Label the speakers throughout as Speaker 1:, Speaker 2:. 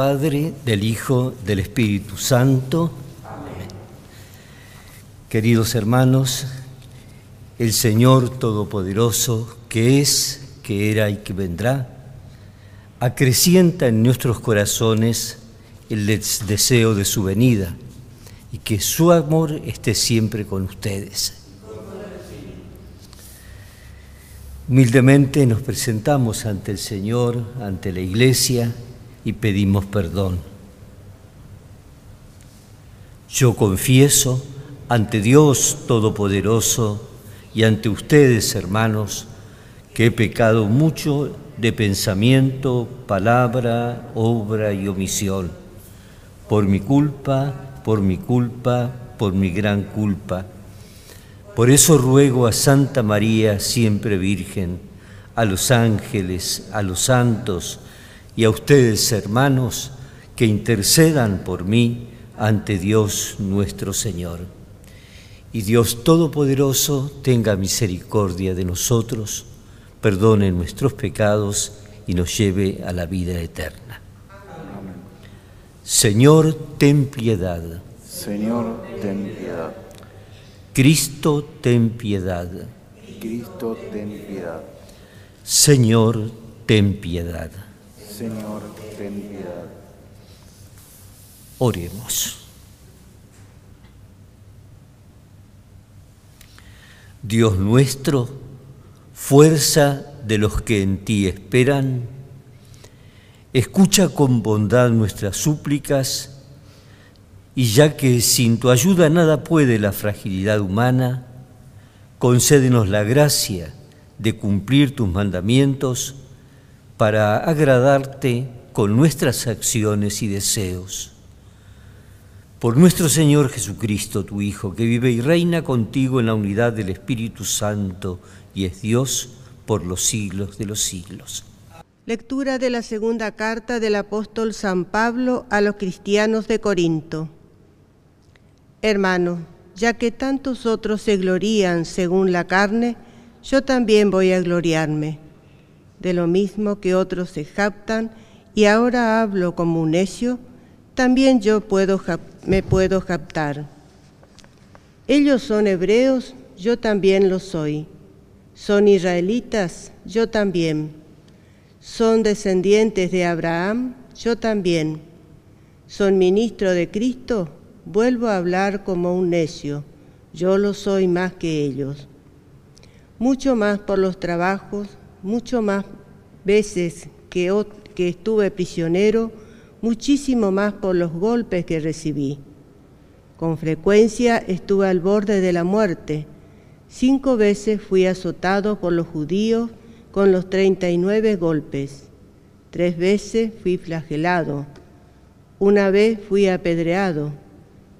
Speaker 1: Padre, del Hijo, del Espíritu Santo. Amén. Queridos hermanos, el Señor Todopoderoso, que es, que era y que vendrá, acrecienta en nuestros corazones el deseo de su venida y que su amor esté siempre con ustedes. Humildemente nos presentamos ante el Señor, ante la Iglesia y pedimos perdón. Yo confieso ante Dios Todopoderoso y ante ustedes, hermanos, que he pecado mucho de pensamiento, palabra, obra y omisión, por mi culpa, por mi culpa, por mi gran culpa. Por eso ruego a Santa María, siempre Virgen, a los ángeles, a los santos y a ustedes, hermanos, que intercedan por mí ante Dios nuestro Señor. Y Dios Todopoderoso tenga misericordia de nosotros, perdone nuestros pecados y nos lleve a la vida eterna. Señor, ten piedad.
Speaker 2: Señor, ten piedad.
Speaker 1: Cristo, ten piedad.
Speaker 2: Cristo, ten piedad.
Speaker 1: Señor, ten piedad.
Speaker 2: Señor, ten piedad.
Speaker 1: Oremos. Dios nuestro, fuerza de los que en ti esperan, escucha con bondad nuestras súplicas y ya que sin tu ayuda nada puede la fragilidad humana, concédenos la gracia de cumplir tus mandamientos para agradarte con nuestras acciones y deseos por nuestro Señor Jesucristo, tu Hijo, que vive y reina contigo en la unidad del Espíritu Santo y es Dios por los siglos de los siglos.
Speaker 3: Lectura de la segunda carta del apóstol San Pablo a los cristianos de Corinto. Hermano, ya que tantos otros se glorían según la carne, yo también voy a gloriarme. De lo mismo que otros se japtan, y ahora hablo como un necio, también yo puedo, me puedo captar. Ellos son hebreos, yo también lo soy. Son israelitas, yo también. Son descendientes de Abraham, yo también. Son ministro de Cristo, vuelvo a hablar como un necio, yo lo soy más que ellos. Mucho más por los trabajos, mucho más veces que, estuve prisionero, muchísimo más por los golpes que recibí. Con frecuencia estuve al borde de la muerte. Cinco veces fui azotado por los judíos con los treinta y nueve golpes. Tres veces fui flagelado. Una vez fui apedreado.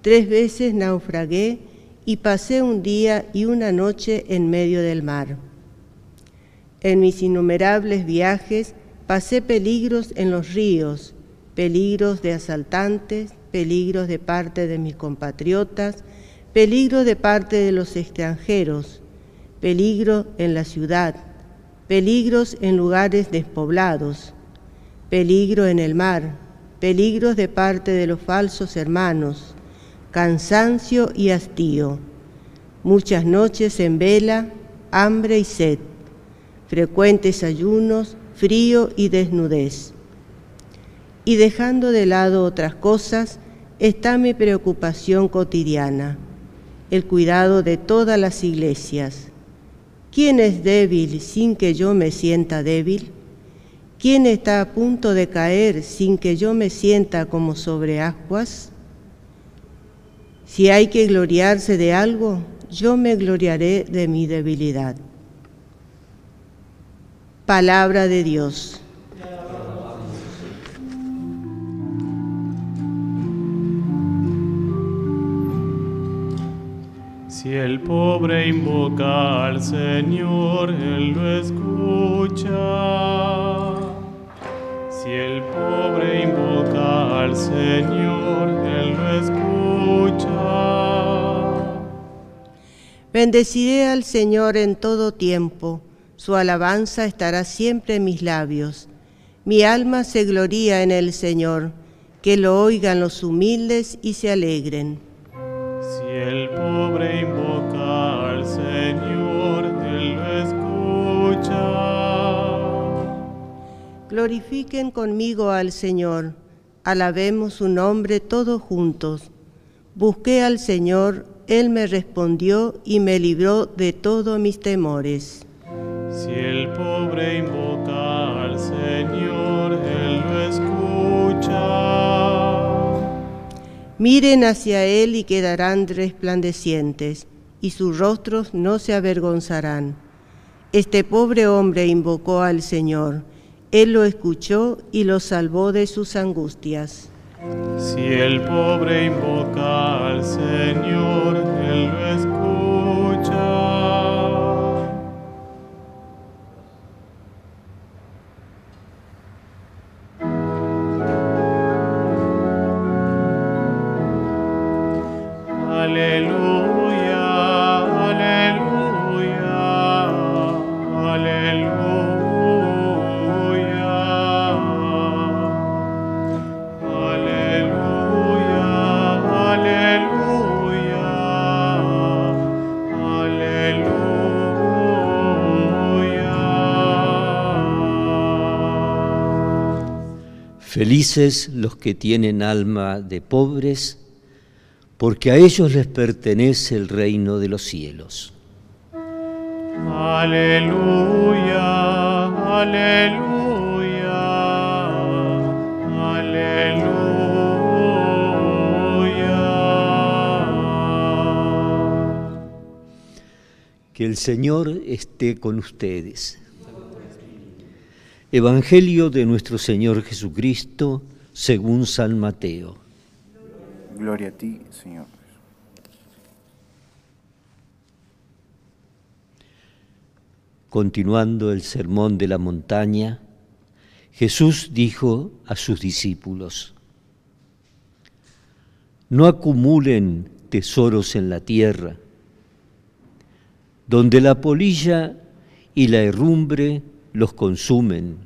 Speaker 3: Tres veces naufragué y pasé un día y una noche en medio del mar. En mis innumerables viajes pasé peligros en los ríos, peligros de asaltantes, peligros de parte de mis compatriotas, peligro de parte de los extranjeros, peligro en la ciudad, peligros en lugares despoblados, peligro en el mar, peligros de parte de los falsos hermanos, cansancio y hastío, muchas noches en vela, hambre y sed, frecuentes ayunos, frío y desnudez y dejando de lado otras cosas, está mi preocupación cotidiana, el cuidado de todas las iglesias. ¿Quién es débil sin que yo me sienta débil? ¿Quién está a punto de caer sin que yo me sienta como sobre aguas? Si hay que gloriarse de algo, yo me gloriaré de mi debilidad. Palabra de Dios.
Speaker 4: Si el pobre invoca al Señor, Él lo escucha. Si el pobre invoca al Señor, Él lo escucha.
Speaker 3: Bendeciré al Señor en todo tiempo, su alabanza estará siempre en mis labios. Mi alma se gloría en el Señor, que lo oigan los humildes y se alegren.
Speaker 4: Si el pobre invoca al Señor, Él lo escucha.
Speaker 3: Glorifiquen conmigo al Señor, alabemos su nombre todos juntos. Busqué al Señor, Él me respondió y me libró de todos mis temores.
Speaker 4: Si el pobre invoca al Señor, Él lo escucha.
Speaker 3: Miren hacia Él y quedarán resplandecientes, y sus rostros no se avergonzarán. Este pobre hombre invocó al Señor, Él lo escuchó y lo salvó de sus angustias.
Speaker 4: Si el pobre invoca al Señor, Él lo escucha.
Speaker 1: Felices los que tienen alma de pobres, porque a ellos les pertenece el reino de los cielos.
Speaker 4: Aleluya, aleluya, aleluya.
Speaker 1: Que el Señor esté con ustedes. Evangelio de nuestro Señor Jesucristo según San Mateo.
Speaker 2: Gloria a ti, Señor.
Speaker 1: Continuando el sermón de la montaña, Jesús dijo a sus discípulos, No acumulen tesoros en la tierra, donde la polilla y la herrumbre los consumen,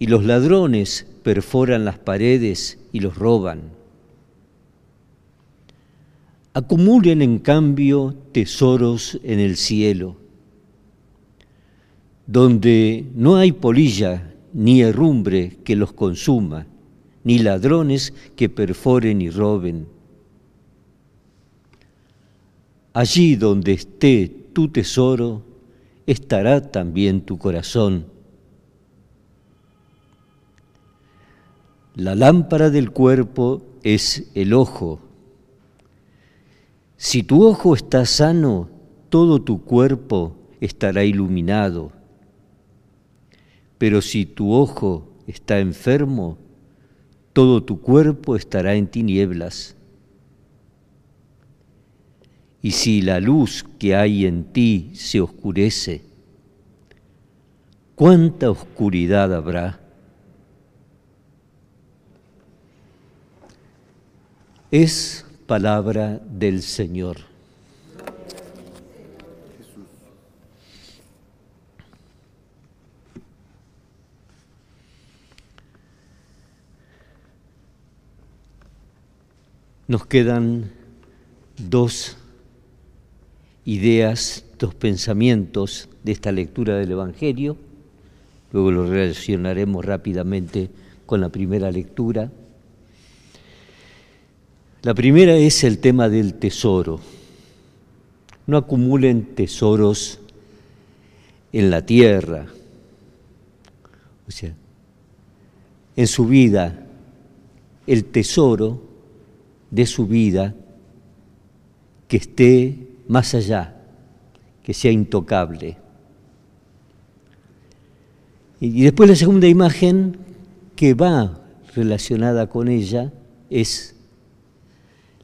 Speaker 1: y los ladrones perforan las paredes y los roban. Acumulen en cambio tesoros en el cielo, donde no hay polilla ni herrumbre que los consuma, ni ladrones que perforen y roben. Allí donde esté tu tesoro, estará también tu corazón. La lámpara del cuerpo es el ojo. Si tu ojo está sano, todo tu cuerpo estará iluminado. Pero si tu ojo está enfermo, todo tu cuerpo estará en tinieblas. Y si la luz que hay en ti se oscurece, ¿cuánta oscuridad habrá? Es palabra del Señor. Nos quedan dos ideas, dos pensamientos de esta lectura del Evangelio. Luego lo relacionaremos rápidamente con la primera lectura. La primera es el tema del tesoro. No acumulen tesoros en la tierra. O sea, en su vida, el tesoro de su vida que esté más allá, que sea intocable. Y después la segunda imagen que va relacionada con ella es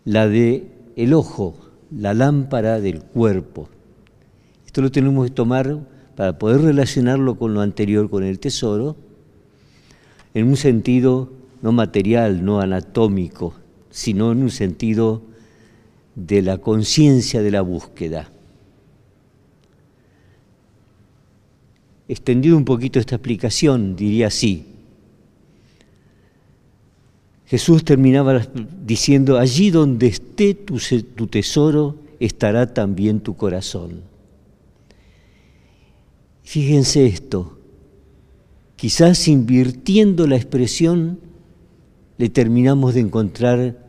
Speaker 1: la de el ojo, la lámpara del cuerpo. Esto lo tenemos que tomar para poder relacionarlo con lo anterior, con el tesoro, en un sentido no material, no anatómico, sino en un sentido de la conciencia de la búsqueda. extendido un poquito esta explicación, diría así. Jesús terminaba diciendo, allí donde esté tu, tu tesoro, estará también tu corazón. Fíjense esto, quizás invirtiendo la expresión le terminamos de encontrar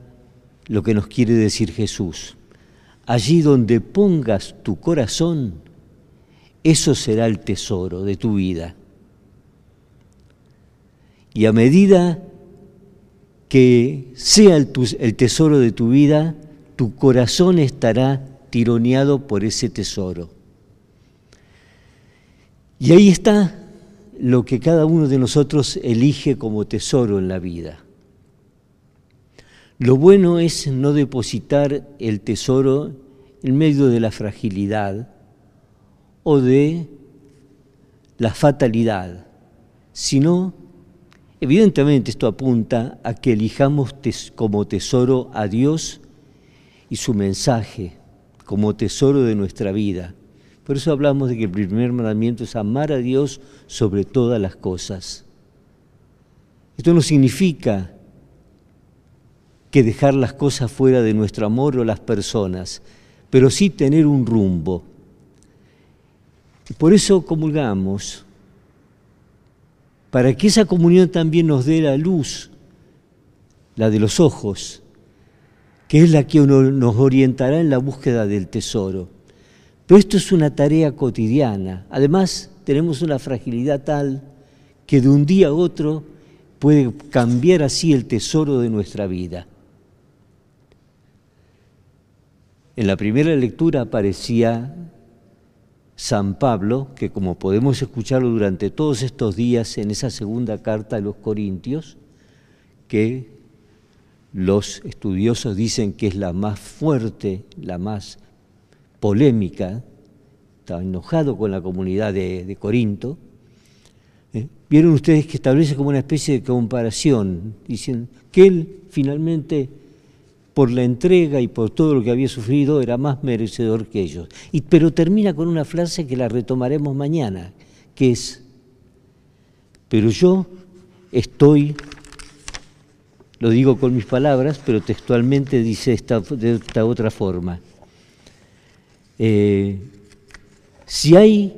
Speaker 1: lo que nos quiere decir Jesús. Allí donde pongas tu corazón, eso será el tesoro de tu vida. Y a medida que sea el, tesoro de tu vida, tu corazón estará tironeado por ese tesoro. Y ahí está lo que cada uno de nosotros elige como tesoro en la vida. Lo bueno es no depositar el tesoro en medio de la fragilidad o de la fatalidad, sino, evidentemente esto apunta a que elijamos como tesoro a Dios y su mensaje, como tesoro de nuestra vida. Por eso hablamos de que el primer mandamiento es amar a Dios sobre todas las cosas. Esto no significa que dejar las cosas fuera de nuestro amor o las personas, pero sí tener un rumbo. Por eso comulgamos, para que esa comunión también nos dé la luz, la de los ojos, que es la que nos orientará en la búsqueda del tesoro. Pero esto es una tarea cotidiana. Además, tenemos una fragilidad tal que de un día a otro puede cambiar así el tesoro de nuestra vida. En la primera lectura aparecía San Pablo, que como podemos escucharlo durante todos estos días en esa segunda carta a los Corintios, que los estudiosos dicen que es la más fuerte, la más polémica, estaba enojado con la comunidad de, Corinto, ¿eh? vieron ustedes que establece como una especie de comparación, dicen que él finalmente por la entrega y por todo lo que había sufrido, era más merecedor que ellos. Y, pero termina con una frase que la retomaremos mañana, que es, pero yo estoy, lo digo con mis palabras, pero textualmente dice esta, de esta otra forma, eh, si hay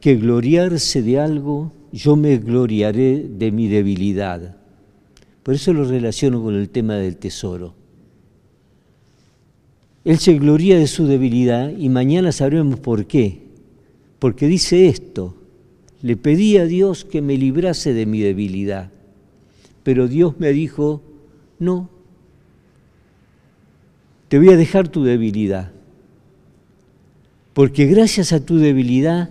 Speaker 1: que gloriarse de algo, yo me gloriaré de mi debilidad. Por eso lo relaciono con el tema del tesoro. Él se gloría de su debilidad y mañana sabremos por qué. Porque dice esto, le pedí a Dios que me librase de mi debilidad, pero Dios me dijo, no, te voy a dejar tu debilidad, porque gracias a tu debilidad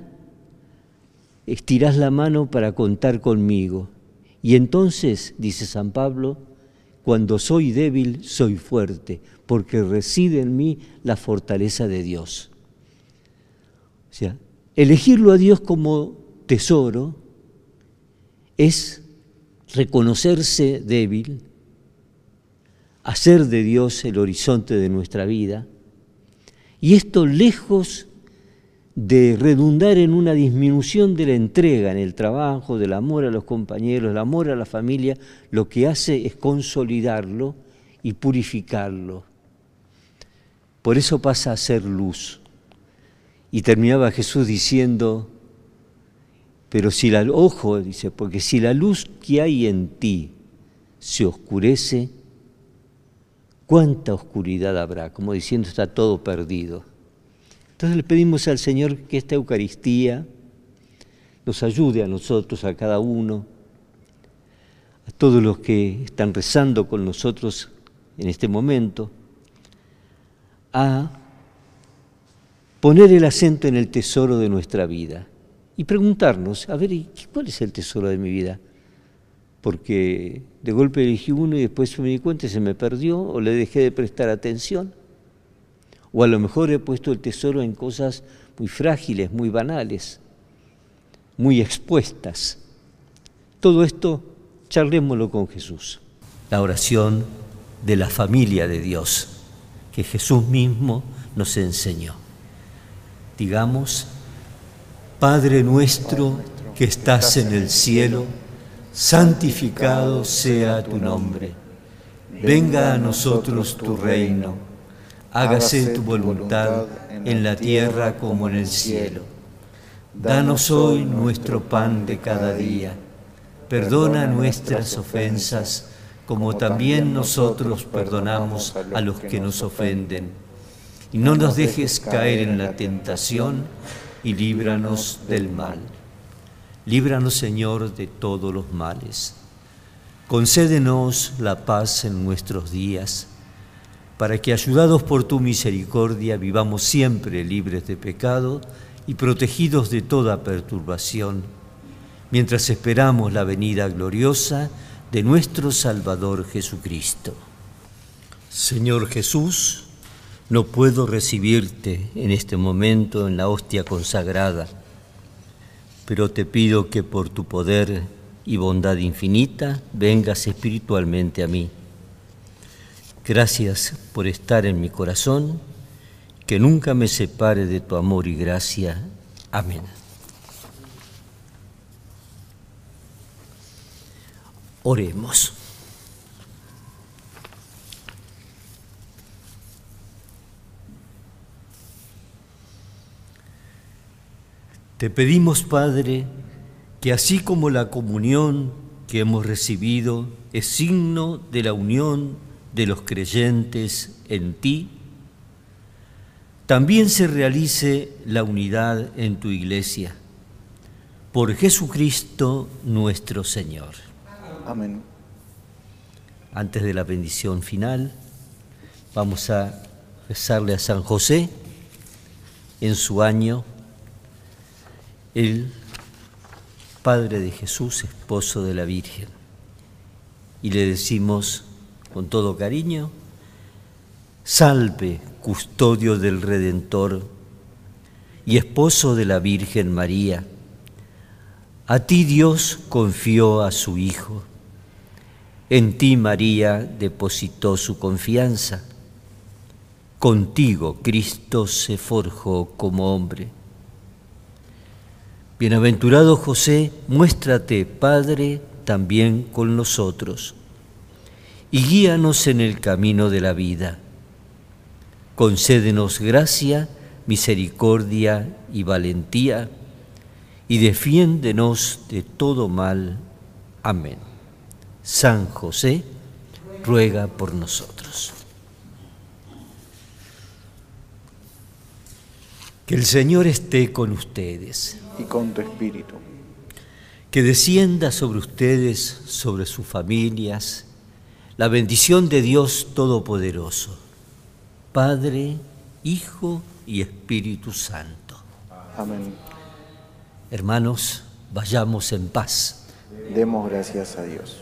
Speaker 1: estirás la mano para contar conmigo. Y entonces, dice San Pablo, cuando soy débil, soy fuerte, porque reside en mí la fortaleza de Dios. O sea, elegirlo a Dios como tesoro es reconocerse débil, hacer de Dios el horizonte de nuestra vida, y esto lejos de redundar en una disminución de la entrega en el trabajo, del amor a los compañeros, del amor a la familia, lo que hace es consolidarlo y purificarlo. Por eso pasa a ser luz. Y terminaba Jesús diciendo, pero si la, ojo, dice, porque si la luz que hay en ti se oscurece, ¿cuánta oscuridad habrá? Como diciendo, está todo perdido. Entonces le pedimos al Señor que esta Eucaristía nos ayude a nosotros, a cada uno, a todos los que están rezando con nosotros en este momento, a poner el acento en el tesoro de nuestra vida y preguntarnos, a ver, ¿cuál es el tesoro de mi vida? Porque de golpe elegí uno y después me di cuenta y se me perdió o le dejé de prestar atención. O a lo mejor he puesto el tesoro en cosas muy frágiles, muy banales, muy expuestas. Todo esto charlémoslo con Jesús. La oración de la familia de Dios que Jesús mismo nos enseñó. Digamos, Padre nuestro que estás en el cielo, santificado sea tu nombre. Venga a nosotros tu reino. Hágase tu voluntad en la tierra como en el cielo. Danos hoy nuestro pan de cada día. Perdona nuestras ofensas como también nosotros perdonamos a los que nos ofenden. Y no nos dejes caer en la tentación y líbranos del mal. Líbranos, Señor, de todos los males. Concédenos la paz en nuestros días, para que, ayudados por tu misericordia, vivamos siempre libres de pecado y protegidos de toda perturbación, mientras esperamos la venida gloriosa de nuestro Salvador Jesucristo. Señor Jesús, no puedo recibirte en este momento en la hostia consagrada, pero te pido que por tu poder y bondad infinita vengas espiritualmente a mí. Gracias por estar en mi corazón, que nunca me separe de tu amor y gracia. Amén. Oremos. Te pedimos, Padre, que así como la comunión que hemos recibido es signo de la unión de los creyentes en ti, también se realice la unidad en tu iglesia. Por Jesucristo nuestro Señor.
Speaker 2: Amén.
Speaker 1: Antes de la bendición final, vamos a rezarle a San José en su año el Padre de Jesús, esposo de la Virgen. Y le decimos con todo cariño, salve, custodio del Redentor y esposo de la Virgen María. A ti Dios confió a su Hijo. En ti María depositó su confianza. Contigo Cristo se forjó como hombre. Bienaventurado José, muéstrate, Padre, también con nosotros, y guíanos en el camino de la vida. Concédenos gracia, misericordia y valentía, y defiéndenos de todo mal. Amén. San José, ruega por nosotros. Que el Señor esté con ustedes
Speaker 2: y con tu espíritu.
Speaker 1: Que descienda sobre ustedes, sobre sus familias, la bendición de Dios Todopoderoso, Padre, Hijo y Espíritu Santo.
Speaker 2: Amén.
Speaker 1: Hermanos, vayamos en paz.
Speaker 2: Demos gracias a Dios.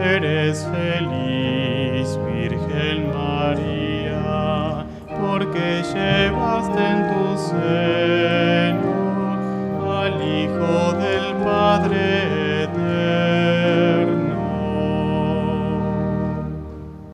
Speaker 4: Eres feliz, Virgen María, porque llevaste en tu seno al Del Padre